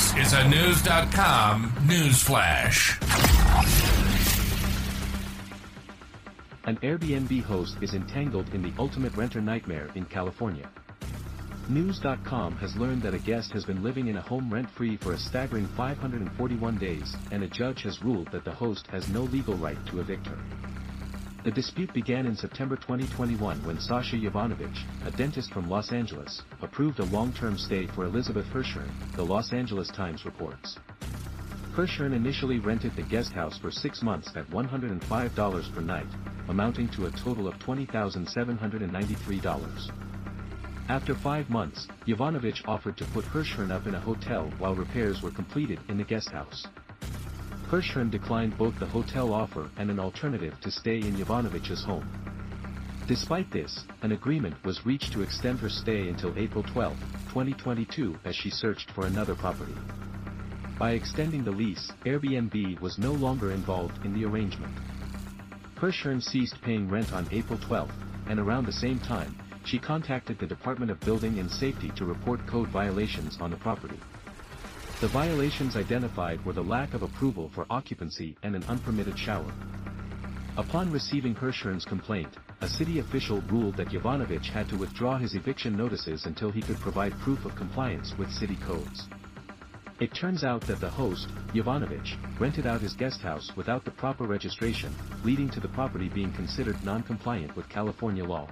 This is a News.com news flash. An Airbnb host is entangled in the ultimate renter nightmare in California. News.com has learned that a guest has been living in a home rent-free for a staggering 541 days, and a judge has ruled that the host has no legal right to evict her. The dispute began in September 2021 when Sasha Jovanovic, a dentist from Los Angeles, approved a long-term stay for Elizabeth Hirschhorn, the Los Angeles Times reports. Hirschhorn initially rented the guest house for six months at $105 per night, amounting to a total of $20,793. After five months, Jovanovic offered to put Hirschhorn up in a hotel while repairs were completed in the guest house. Hirschhorn declined both the hotel offer and an alternative to stay in Jovanovic's home. Despite this, an agreement was reached to extend her stay until April 12, 2022 as she searched for another property. By extending the lease, Airbnb was no longer involved in the arrangement. Hirschhorn ceased paying rent on April 12, and around the same time, she contacted the Department of Building and Safety to report code violations on the property. The violations identified were the lack of approval for occupancy and an unpermitted shower. Upon receiving Hirschhorn's complaint, a city official ruled that Jovanovic had to withdraw his eviction notices until he could provide proof of compliance with city codes. It turns out that the host, Jovanovic, rented out his guesthouse without the proper registration, leading to the property being considered non-compliant with California law.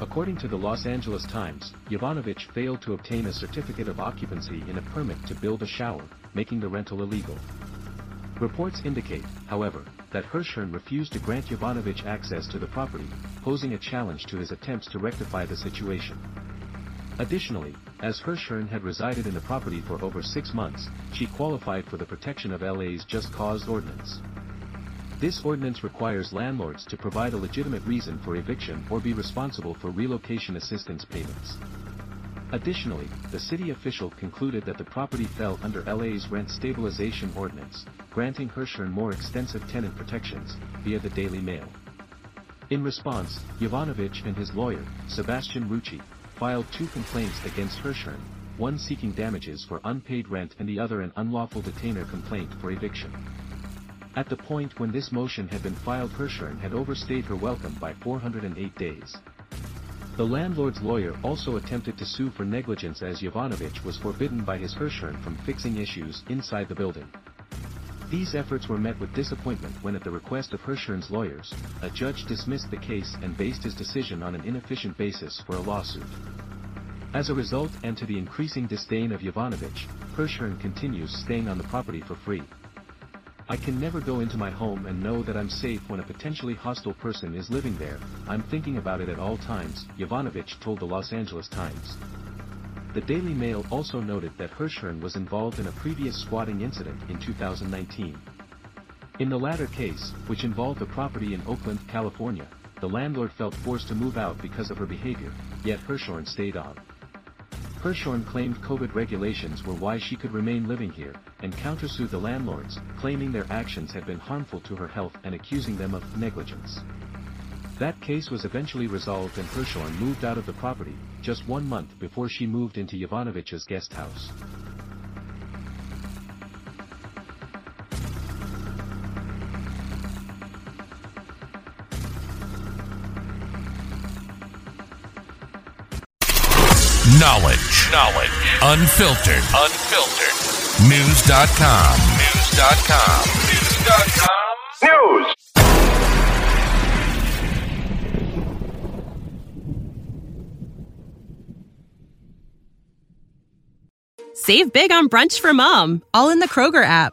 According to the Los Angeles Times, Jovanovic failed to obtain a certificate of occupancy in a permit to build a shower, making the rental illegal. Reports indicate, however, that Hirschhorn refused to grant Jovanovic access to the property, posing a challenge to his attempts to rectify the situation. Additionally, as Hirschhorn had resided in the property for over six months, she qualified for the protection of LA's Just Cause Ordinance. This ordinance requires landlords to provide a legitimate reason for eviction or be responsible for relocation assistance payments. Additionally, the city official concluded that the property fell under LA's Rent Stabilization Ordinance, granting Hirschhorn more extensive tenant protections, via the Daily Mail. In response, Jovanovic and his lawyer, Sebastian Rucci, filed two complaints against Hirschhorn, one seeking damages for unpaid rent and the other an unlawful detainer complaint for eviction. At the point when this motion had been filed Hirschhorn had overstayed her welcome by 408 days. The landlord's lawyer also attempted to sue for negligence as Jovanovic was forbidden by his Hirschhorn from fixing issues inside the building. These efforts were met with disappointment when at the request of Hirschhorn's lawyers, a judge dismissed the case and based his decision on an inefficient basis for a lawsuit. As a result and to the increasing disdain of Jovanovic, Hirschhorn continues staying on the property for free. I can never go into my home and know that I'm safe when a potentially hostile person is living there, I'm thinking about it at all times, Jovanovic told the Los Angeles Times. The Daily Mail also noted that Hirschhorn was involved in a previous squatting incident in 2019. In the latter case, which involved a property in Oakland, California, the landlord felt forced to move out because of her behavior, yet Hirschhorn stayed on. Hirschhorn claimed COVID regulations were why she could remain living here, and countersued the landlords, claiming their actions had been harmful to her health and accusing them of negligence. That case was eventually resolved and Hirschhorn moved out of the property, just one month before she moved into Jovanovic's guest house. Knowledge. Knowledge. Unfiltered. Unfiltered. News.com. News.com. News.com. News. Save big on brunch for mom, all in the Kroger app.